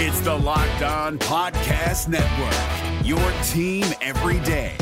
It's the Locked On Podcast Network, your team every day.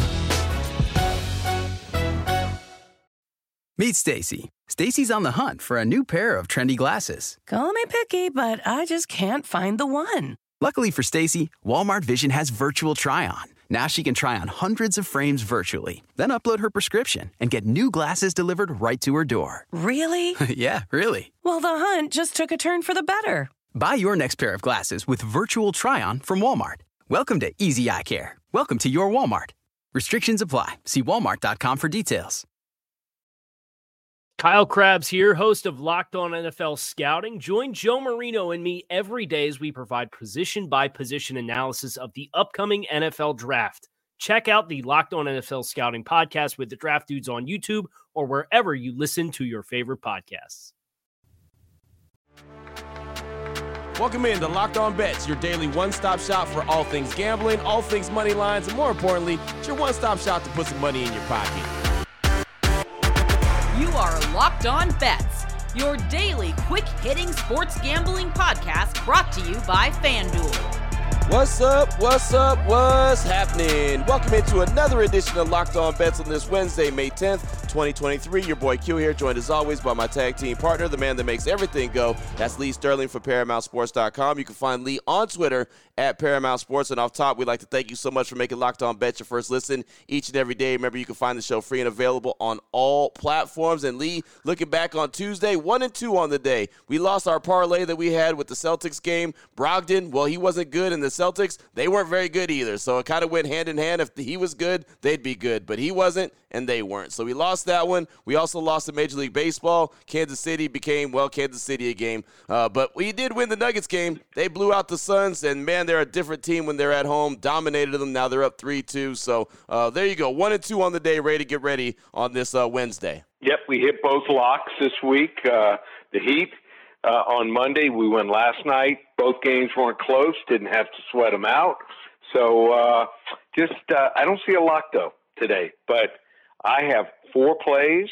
Meet Stacy. Stacy's on the hunt for a new pair of trendy glasses. Call me picky, but I just can't find the one. Luckily for Stacy, Walmart Vision has virtual try on. Now she can try on hundreds of frames virtually, then upload her prescription and get new glasses delivered right to her door. Really? yeah, really. Well, the hunt just took a turn for the better. Buy your next pair of glasses with virtual try on from Walmart. Welcome to Easy Eye Care. Welcome to your Walmart. Restrictions apply. See walmart.com for details. Kyle Crabbs here, host of Locked On NFL Scouting. Join Joe Marino and me every day as we provide position by position analysis of the upcoming NFL draft. Check out the Locked On NFL Scouting podcast with the draft dudes on YouTube or wherever you listen to your favorite podcasts. Welcome in to Locked On Bets, your daily one stop shop for all things gambling, all things money lines, and more importantly, it's your one stop shop to put some money in your pocket. You are Locked On Bets, your daily quick hitting sports gambling podcast brought to you by FanDuel. What's up? What's up? What's happening? Welcome into another edition of Locked On Bets on this Wednesday, May 10th. 2023. Your boy Q here, joined as always by my tag team partner, the man that makes everything go. That's Lee Sterling for ParamountSports.com. You can find Lee on Twitter at Paramount Sports. And off top, we'd like to thank you so much for making Locked On Bet your first listen each and every day. Remember, you can find the show free and available on all platforms. And Lee, looking back on Tuesday, one and two on the day. We lost our parlay that we had with the Celtics game. Brogdon, well, he wasn't good, and the Celtics, they weren't very good either. So it kind of went hand in hand. If he was good, they'd be good. But he wasn't, and they weren't. So we lost that one. We also lost in Major League Baseball. Kansas City became, well, Kansas City a game. Uh, but we did win the Nuggets game. They blew out the Suns, and man, they're a different team when they're at home. Dominated them. Now they're up 3 2. So uh, there you go. One and two on the day, ready to get ready on this uh, Wednesday. Yep, we hit both locks this week. Uh, the Heat uh, on Monday, we won last night. Both games weren't close, didn't have to sweat them out. So uh, just, I don't see a lock though today, but I have four plays.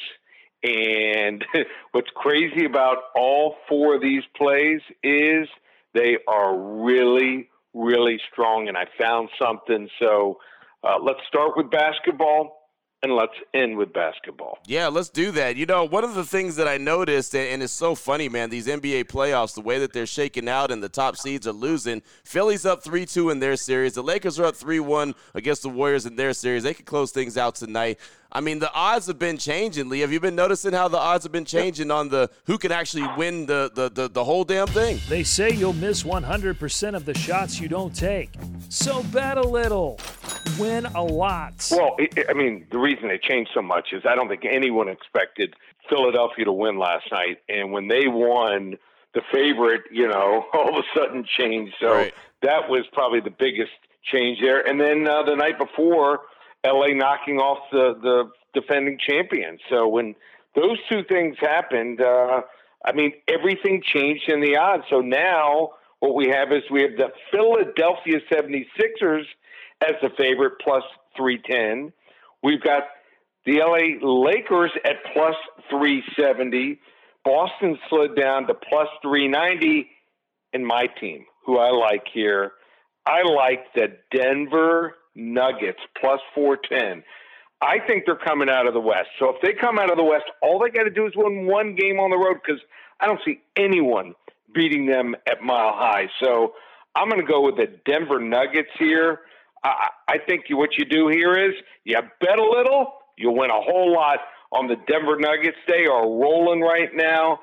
And what's crazy about all four of these plays is they are really, really strong. And I found something. So uh, let's start with basketball and let's end with basketball. Yeah, let's do that. You know, one of the things that I noticed, and it's so funny, man, these NBA playoffs, the way that they're shaking out and the top seeds are losing. Philly's up 3 2 in their series. The Lakers are up 3 1 against the Warriors in their series. They could close things out tonight. I mean, the odds have been changing, Lee. Have you been noticing how the odds have been changing on the who can actually win the, the, the, the whole damn thing? They say you'll miss 100% of the shots you don't take. So bet a little, win a lot. Well, it, I mean, the reason they changed so much is I don't think anyone expected Philadelphia to win last night. And when they won, the favorite, you know, all of a sudden changed. So Right. that was probably the biggest change there. And then uh, the night before, LA knocking off the, the defending champion. So when those two things happened, uh, I mean, everything changed in the odds. So now what we have is we have the Philadelphia 76ers as the favorite plus 310. We've got the LA Lakers at plus 370. Boston slid down to plus 390. And my team, who I like here, I like the Denver Nuggets plus 410. I think they're coming out of the West. So if they come out of the West, all they got to do is win one game on the road because I don't see anyone beating them at Mile High. So I'm going to go with the Denver Nuggets here. I, I think you, what you do here is you bet a little, you'll win a whole lot on the Denver Nuggets. They are rolling right now.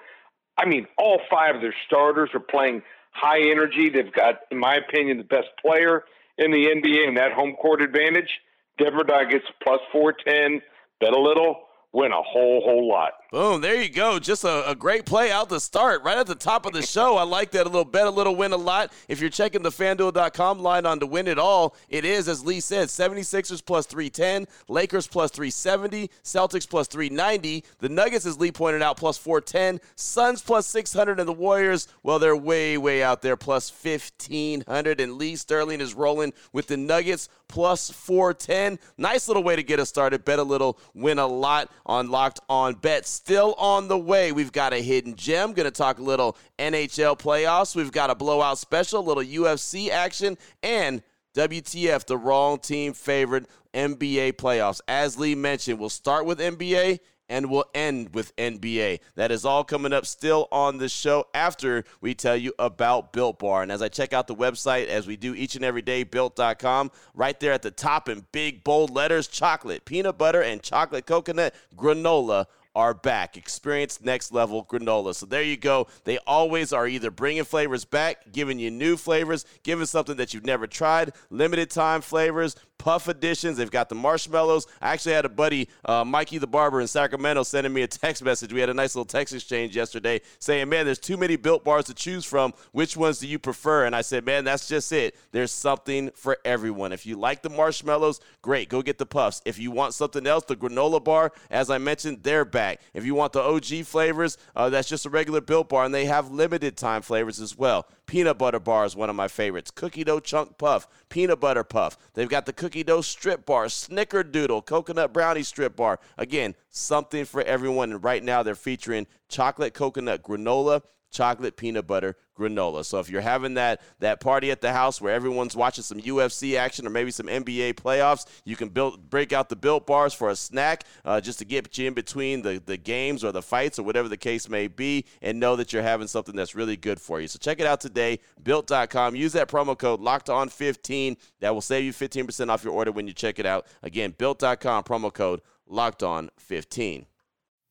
I mean, all five of their starters are playing high energy. They've got, in my opinion, the best player in the NBA and that home court advantage. Denver Nuggets plus 410. Bet a little, win a whole, whole lot. Boom, there you go. Just a, a great play out the start, right at the top of the show. I like that. A little bet, a little win a lot. If you're checking the fanduel.com line on to win it all, it is, as Lee said, 76ers plus 310, Lakers plus 370, Celtics plus 390. The Nuggets, as Lee pointed out, plus 410, Suns plus 600, and the Warriors, well, they're way, way out there, plus 1500. And Lee Sterling is rolling with the Nuggets plus 410. Nice little way to get us started. Bet a little, win a lot. on Locked On Bet. Still on the way. We've got a hidden gem. Going to talk a little NHL playoffs. We've got a blowout special, a little UFC action, and WTF, the wrong team favorite NBA playoffs. As Lee mentioned, we'll start with NBA and we'll end with NBA. That is all coming up still on the show after we tell you about Built Bar. And as I check out the website, as we do each and every day, built.com, right there at the top in big bold letters, chocolate, peanut butter, and chocolate coconut granola are back. Experience next level granola. So there you go. They always are either bringing flavors back, giving you new flavors, giving something that you've never tried, limited time flavors, puff editions. They've got the marshmallows. I actually had a buddy, uh, Mikey the barber in Sacramento, sending me a text message. We had a nice little text exchange yesterday saying, "Man, there's too many built bars to choose from. Which ones do you prefer?" And I said, "Man, that's just it. There's something for everyone. If you like the marshmallows, great, go get the puffs. If you want something else, the granola bar, as I mentioned, they're back. If you want the OG flavors, uh, that's just a regular built bar, and they have limited time flavors as well. Peanut butter bar is one of my favorites. Cookie dough chunk puff, peanut butter puff. They've got the cookie dough strip bar, snickerdoodle, coconut brownie strip bar. Again, something for everyone. And right now they're featuring chocolate coconut granola, chocolate peanut butter granola. So if you're having that that party at the house where everyone's watching some UFC action or maybe some NBA playoffs, you can build break out the built bars for a snack uh, just to get you in between the, the games or the fights or whatever the case may be and know that you're having something that's really good for you. So check it out today, built.com. Use that promo code locked on 15. That will save you 15% off your order when you check it out. Again, built.com promo code locked on 15.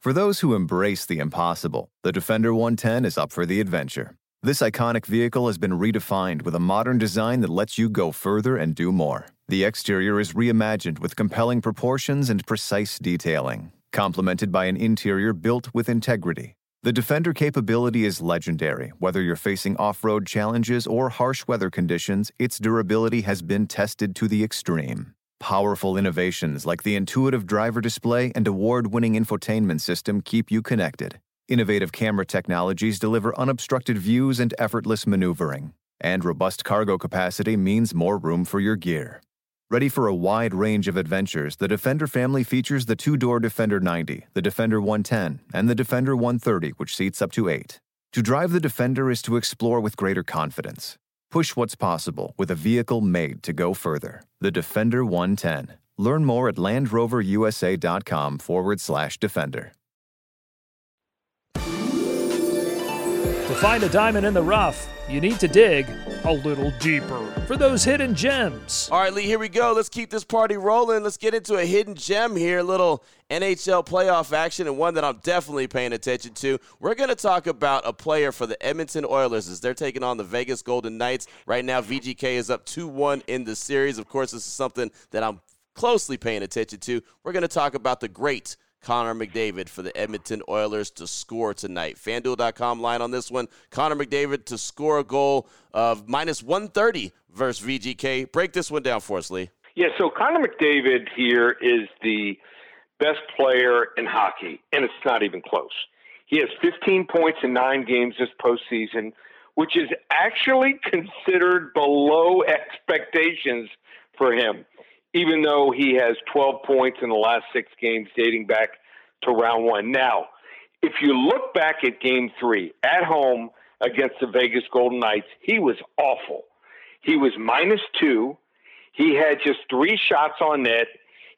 For those who embrace the impossible, the Defender 110 is up for the adventure. This iconic vehicle has been redefined with a modern design that lets you go further and do more. The exterior is reimagined with compelling proportions and precise detailing, complemented by an interior built with integrity. The Defender capability is legendary. Whether you're facing off road challenges or harsh weather conditions, its durability has been tested to the extreme. Powerful innovations like the intuitive driver display and award winning infotainment system keep you connected. Innovative camera technologies deliver unobstructed views and effortless maneuvering. And robust cargo capacity means more room for your gear. Ready for a wide range of adventures, the Defender family features the two door Defender 90, the Defender 110, and the Defender 130, which seats up to eight. To drive the Defender is to explore with greater confidence. Push what's possible with a vehicle made to go further. The Defender 110. Learn more at LandRoverUSA.com forward slash Defender. To find a diamond in the rough, you need to dig a little deeper for those hidden gems. All right, Lee, here we go. Let's keep this party rolling. Let's get into a hidden gem here, a little NHL playoff action, and one that I'm definitely paying attention to. We're going to talk about a player for the Edmonton Oilers as they're taking on the Vegas Golden Knights. Right now, VGK is up 2 1 in the series. Of course, this is something that I'm closely paying attention to. We're going to talk about the great Connor McDavid for the Edmonton Oilers to score tonight. FanDuel.com line on this one. Connor McDavid to score a goal of minus 130 versus VGK. Break this one down for us, Lee. Yeah, so Connor McDavid here is the best player in hockey, and it's not even close. He has 15 points in nine games this postseason, which is actually considered below expectations for him even though he has 12 points in the last six games dating back to round one. Now, if you look back at game three at home against the Vegas Golden Knights, he was awful. He was minus two. He had just three shots on net.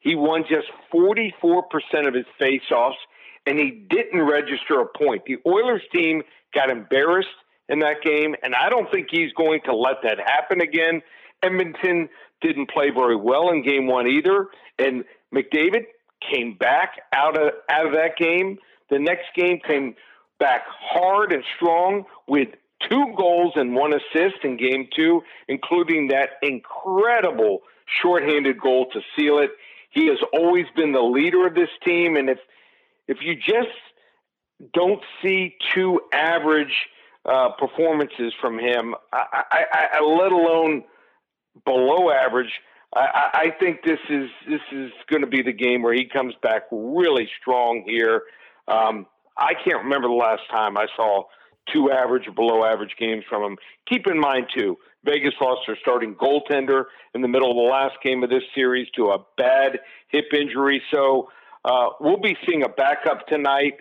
He won just 44% of his faceoffs, and he didn't register a point. The Oilers team got embarrassed in that game, and I don't think he's going to let that happen again. Edmonton didn't play very well in game one either. And McDavid came back out of out of that game. The next game came back hard and strong with two goals and one assist in game two, including that incredible shorthanded goal to seal it. He has always been the leader of this team, and if if you just don't see two average uh, performances from him, I, I, I, let alone below average. I, I think this is this is going to be the game where he comes back really strong here. Um, I can't remember the last time I saw two average or below average games from him. Keep in mind too, Vegas lost their starting goaltender in the middle of the last game of this series to a bad hip injury. So Uh, we'll be seeing a backup tonight.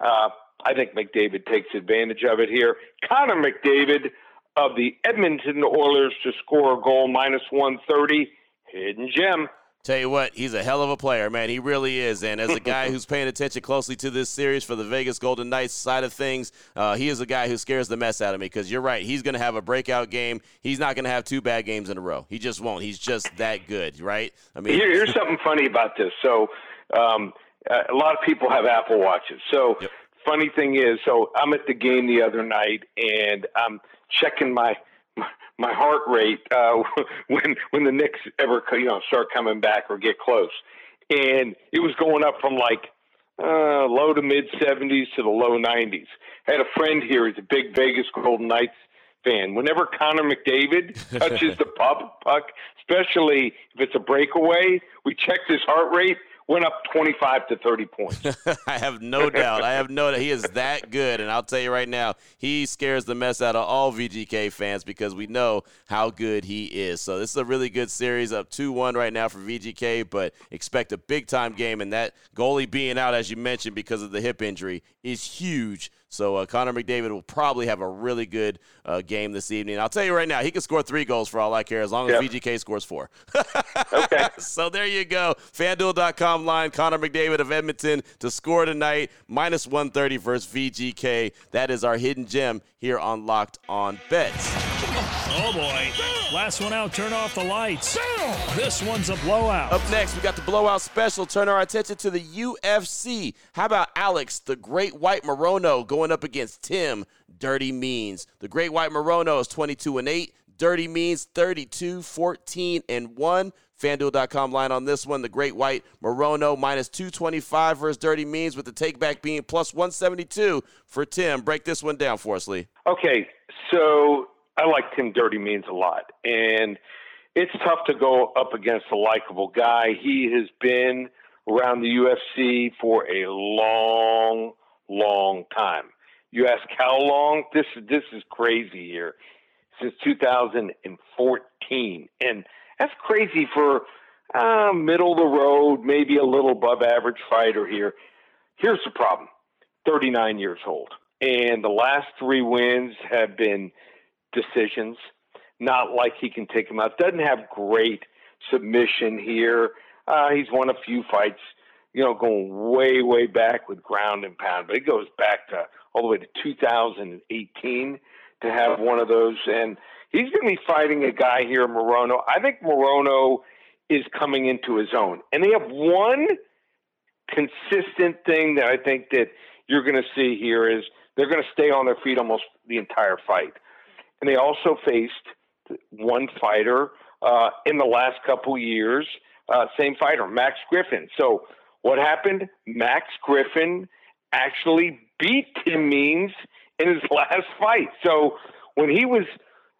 Uh, I think McDavid takes advantage of it here. Connor McDavid of the Edmonton Oilers to score a goal minus 130. Hidden gem. Tell you what, he's a hell of a player, man. He really is. And as a guy who's paying attention closely to this series for the Vegas Golden Knights side of things, uh, he is a guy who scares the mess out of me because you're right. He's going to have a breakout game. He's not going to have two bad games in a row. He just won't. He's just that good, right? I mean, Here, here's something funny about this. So, um, a lot of people have Apple Watches. So, yep. Funny thing is, so I'm at the game the other night and I'm checking my my heart rate uh, when when the Knicks ever you know start coming back or get close, and it was going up from like uh, low to mid 70s to the low 90s. I had a friend here; he's a big Vegas Golden Knights fan. Whenever Connor McDavid touches the puck, puck, especially if it's a breakaway, we checked his heart rate went up 25 to 30 points. I have no doubt. I have no doubt. He is that good. And I'll tell you right now, he scares the mess out of all VGK fans because we know how good he is. So this is a really good series, up 2 1 right now for VGK, but expect a big time game. And that goalie being out, as you mentioned, because of the hip injury is huge. So uh, Connor McDavid will probably have a really good uh, game this evening. I'll tell you right now, he can score three goals for all I care, as long as yep. VGK scores four. okay. So there you go. FanDuel.com line, Connor McDavid of Edmonton to score tonight, minus 130 versus VGK. That is our hidden gem here on Locked On Bets. Oh boy. Last one out, turn off the lights. This one's a blowout. Up next, we got the blowout special. Turn our attention to the UFC. How about Alex, the great white Morono, going up against Tim, Dirty Means? The great white Morono is 22 and 8. Dirty Means 32, 14 and 1. FanDuel.com line on this one. The Great White Morono minus 225 versus Dirty Means with the takeback being plus 172 for Tim. Break this one down for us, Lee. Okay, so I like Tim Dirty Means a lot. And it's tough to go up against a likable guy. He has been around the UFC for a long, long time. You ask how long? This this is crazy here. Since 2014, and that's crazy for uh, middle of the road, maybe a little above average fighter here. Here's the problem: 39 years old, and the last three wins have been decisions. Not like he can take him out. Doesn't have great submission here. Uh, he's won a few fights, you know, going way, way back with ground and pound, but it goes back to all the way to 2018 to have one of those. And he's going to be fighting a guy here, Morono. I think Morono is coming into his own, and they have one consistent thing that I think that you're going to see here is they're going to stay on their feet almost the entire fight and they also faced one fighter uh, in the last couple years, uh, same fighter, Max Griffin. So what happened? Max Griffin actually beat Tim Means in his last fight. So when he was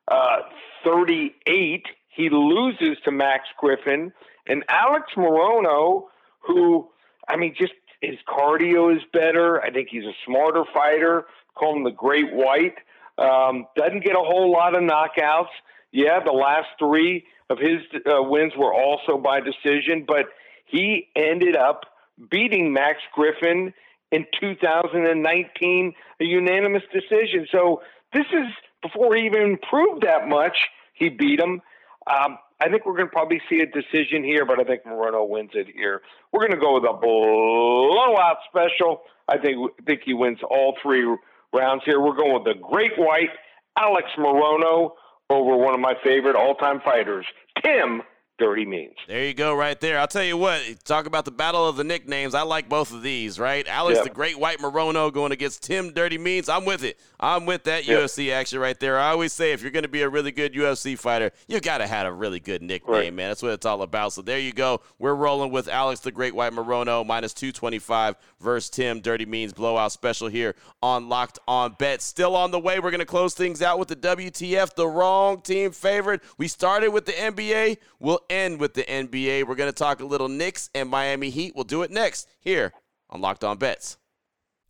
uh, 38, he loses to Max Griffin and Alex Morono, who I mean, just his cardio is better. I think he's a smarter fighter. Call him the Great White. Um, doesn't get a whole lot of knockouts. Yeah, the last three of his uh, wins were also by decision, but he ended up beating Max Griffin in 2019, a unanimous decision. So this is before he even proved that much. He beat him. Um, I think we're going to probably see a decision here, but I think Morono wins it here. We're going to go with a blowout special. I think think he wins all three rounds here. We're going with the Great White, Alex Morono, over one of my favorite all time fighters, Tim dirty means. There you go, right there. I'll tell you what, talk about the battle of the nicknames. I like both of these, right? Alex yep. the Great White Morono going against Tim Dirty Means. I'm with it. I'm with that yep. UFC action right there. I always say if you're going to be a really good UFC fighter, you got to have a really good nickname, right. man. That's what it's all about. So there you go. We're rolling with Alex the Great White Morono minus 225 versus Tim Dirty Means blowout special here on Locked On Bet. Still on the way. We're going to close things out with the WTF, the wrong team favorite. We started with the NBA. We'll end with the NBA. We're going to talk a little Knicks and Miami Heat. We'll do it next here on Locked On Bets.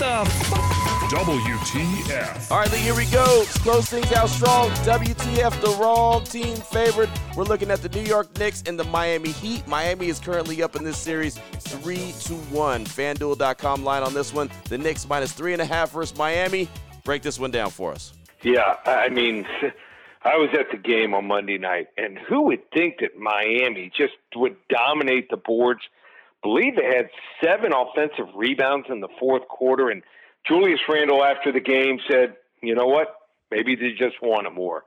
What the f- WTF. All right, Lee, here we go. Let's close things out strong. WTF, the wrong team favorite. We're looking at the New York Knicks and the Miami Heat. Miami is currently up in this series 3 to 1. FanDuel.com line on this one. The Knicks minus 3.5 versus Miami. Break this one down for us. Yeah, I mean, I was at the game on Monday night, and who would think that Miami just would dominate the boards? Believe they had seven offensive rebounds in the fourth quarter, and Julius Randle after the game said, "You know what? Maybe they just wanted more."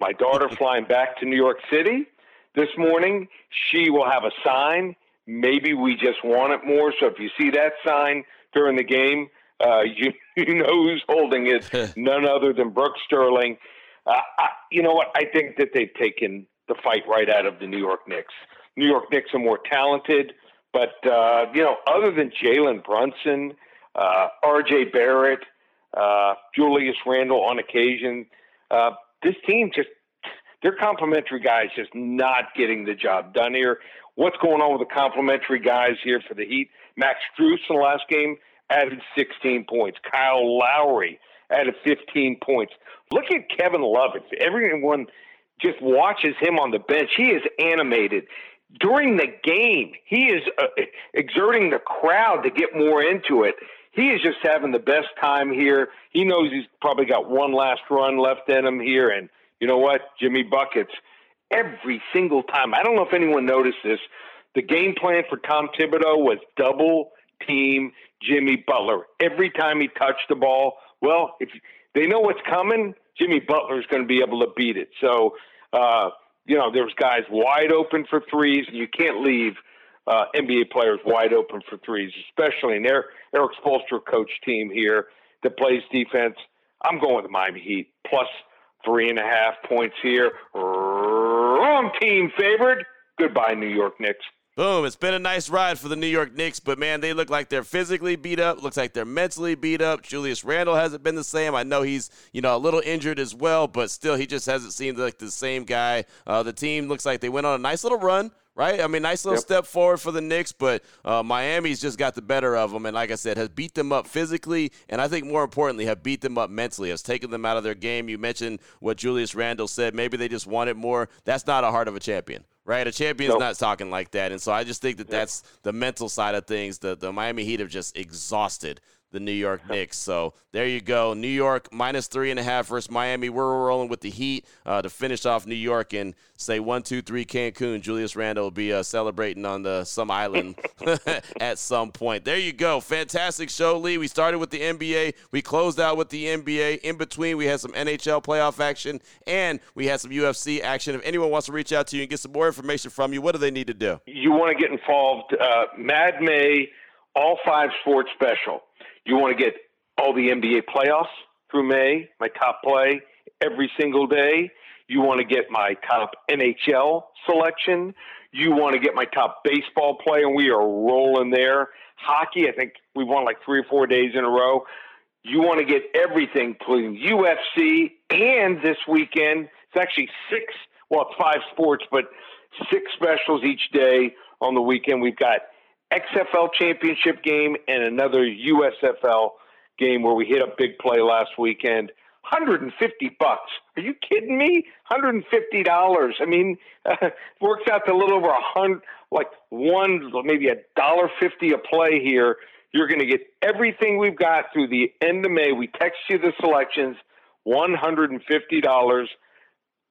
My daughter flying back to New York City this morning, she will have a sign. Maybe we just want it more. So if you see that sign during the game, uh, you you know who's holding it. None other than Brooke Sterling. Uh, I, you know what? I think that they've taken the fight right out of the New York Knicks. New York Knicks are more talented, but uh, you know, other than Jalen Brunson, uh, R.J. Barrett, uh, Julius Randle on occasion, uh, this team just they're complementary guys just not getting the job done here. What's going on with the complimentary guys here for the Heat? Max Strus in the last game added 16 points. Kyle Lowry added 15 points. Look at Kevin Love. Everyone just watches him on the bench, he is animated. During the game, he is uh, exerting the crowd to get more into it. He is just having the best time here. He knows he's probably got one last run left in him here. And you know what? Jimmy Buckets, every single time. I don't know if anyone noticed this. The game plan for Tom Thibodeau was double team Jimmy Butler every time he touched the ball. Well, if they know what's coming, Jimmy Butler is going to be able to beat it. So, uh, you know, there's guys wide open for threes, and you can't leave uh, NBA players wide open for threes, especially in their Erik Spoelstra coach team here that plays defense. I'm going with Miami Heat plus three and a half points here. Wrong team favored. Goodbye, New York Knicks. Boom. It's been a nice ride for the New York Knicks, but man, they look like they're physically beat up. Looks like they're mentally beat up. Julius Randle hasn't been the same. I know he's, you know, a little injured as well, but still, he just hasn't seemed like the same guy. Uh, the team looks like they went on a nice little run right? I mean, nice little yep. step forward for the Knicks, but uh, Miami's just got the better of them, and like I said, has beat them up physically, and I think more importantly, have beat them up mentally, has taken them out of their game. You mentioned what Julius Randle said. Maybe they just wanted more. That's not a heart of a champion right? A champion's nope. not talking like that, and so I just think that that's the mental side of things. The the Miami Heat have just exhausted the New York Knicks. So there you go. New York minus three and a half versus Miami. We're rolling with the Heat uh, to finish off New York and say one, two, three, Cancun. Julius Randle will be uh, celebrating on the some island at some point. There you go. Fantastic show, Lee. We started with the NBA. We closed out with the NBA. In between, we had some NHL playoff action and we had some UFC action. If anyone wants to reach out to you and get some more information from you, what do they need to do? You want to get involved. Uh, Mad May, all five sports special you want to get all the NBA playoffs through May, my top play every single day. You want to get my top NHL selection. You want to get my top baseball play, and we are rolling there. Hockey, I think we won like three or four days in a row. You want to get everything, including UFC, and this weekend, it's actually six, well, it's five sports, but six specials each day on the weekend. We've got XFL championship game and another USFL game where we hit a big play last weekend. 150 bucks. Are you kidding me? 150 dollars. I mean, uh, works out to a little over a hundred, like one, maybe a dollar fifty a play here. You're going to get everything we've got through the end of May. We text you the selections, $150.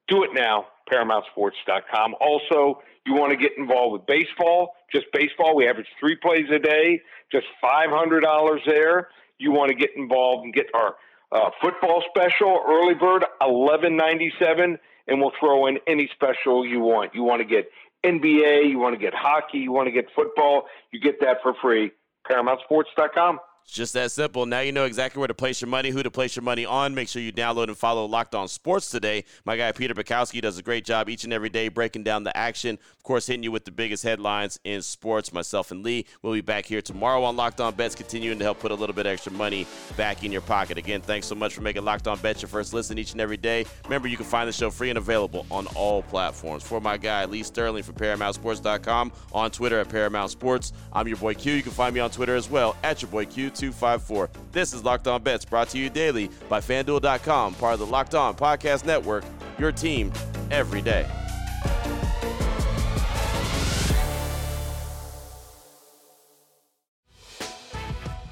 Do it now, ParamountSports.com. Also, you want to get involved with baseball, just baseball. We average three plays a day, just $500 there. You want to get involved and get our uh, football special, early bird, eleven ninety seven, and we'll throw in any special you want. You want to get NBA, you want to get hockey, you want to get football, you get that for free. ParamountSports.com. It's just that simple. Now you know exactly where to place your money, who to place your money on. Make sure you download and follow Locked On Sports today. My guy Peter Bukowski does a great job each and every day breaking down the action. Of course, hitting you with the biggest headlines in sports. Myself and Lee will be back here tomorrow on Locked On Bets, continuing to help put a little bit extra money back in your pocket. Again, thanks so much for making Locked On Bets your first listen each and every day. Remember, you can find the show free and available on all platforms. For my guy Lee Sterling from ParamountSports.com on Twitter at Paramount Sports. I'm your boy Q. You can find me on Twitter as well at your boy Q254. This is Locked On Bets, brought to you daily by FanDuel.com, part of the Locked On Podcast Network. Your team every day.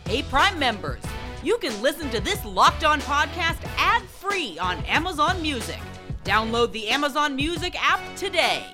Hey, Prime members, you can listen to this Locked On podcast ad free on Amazon Music. Download the Amazon Music app today.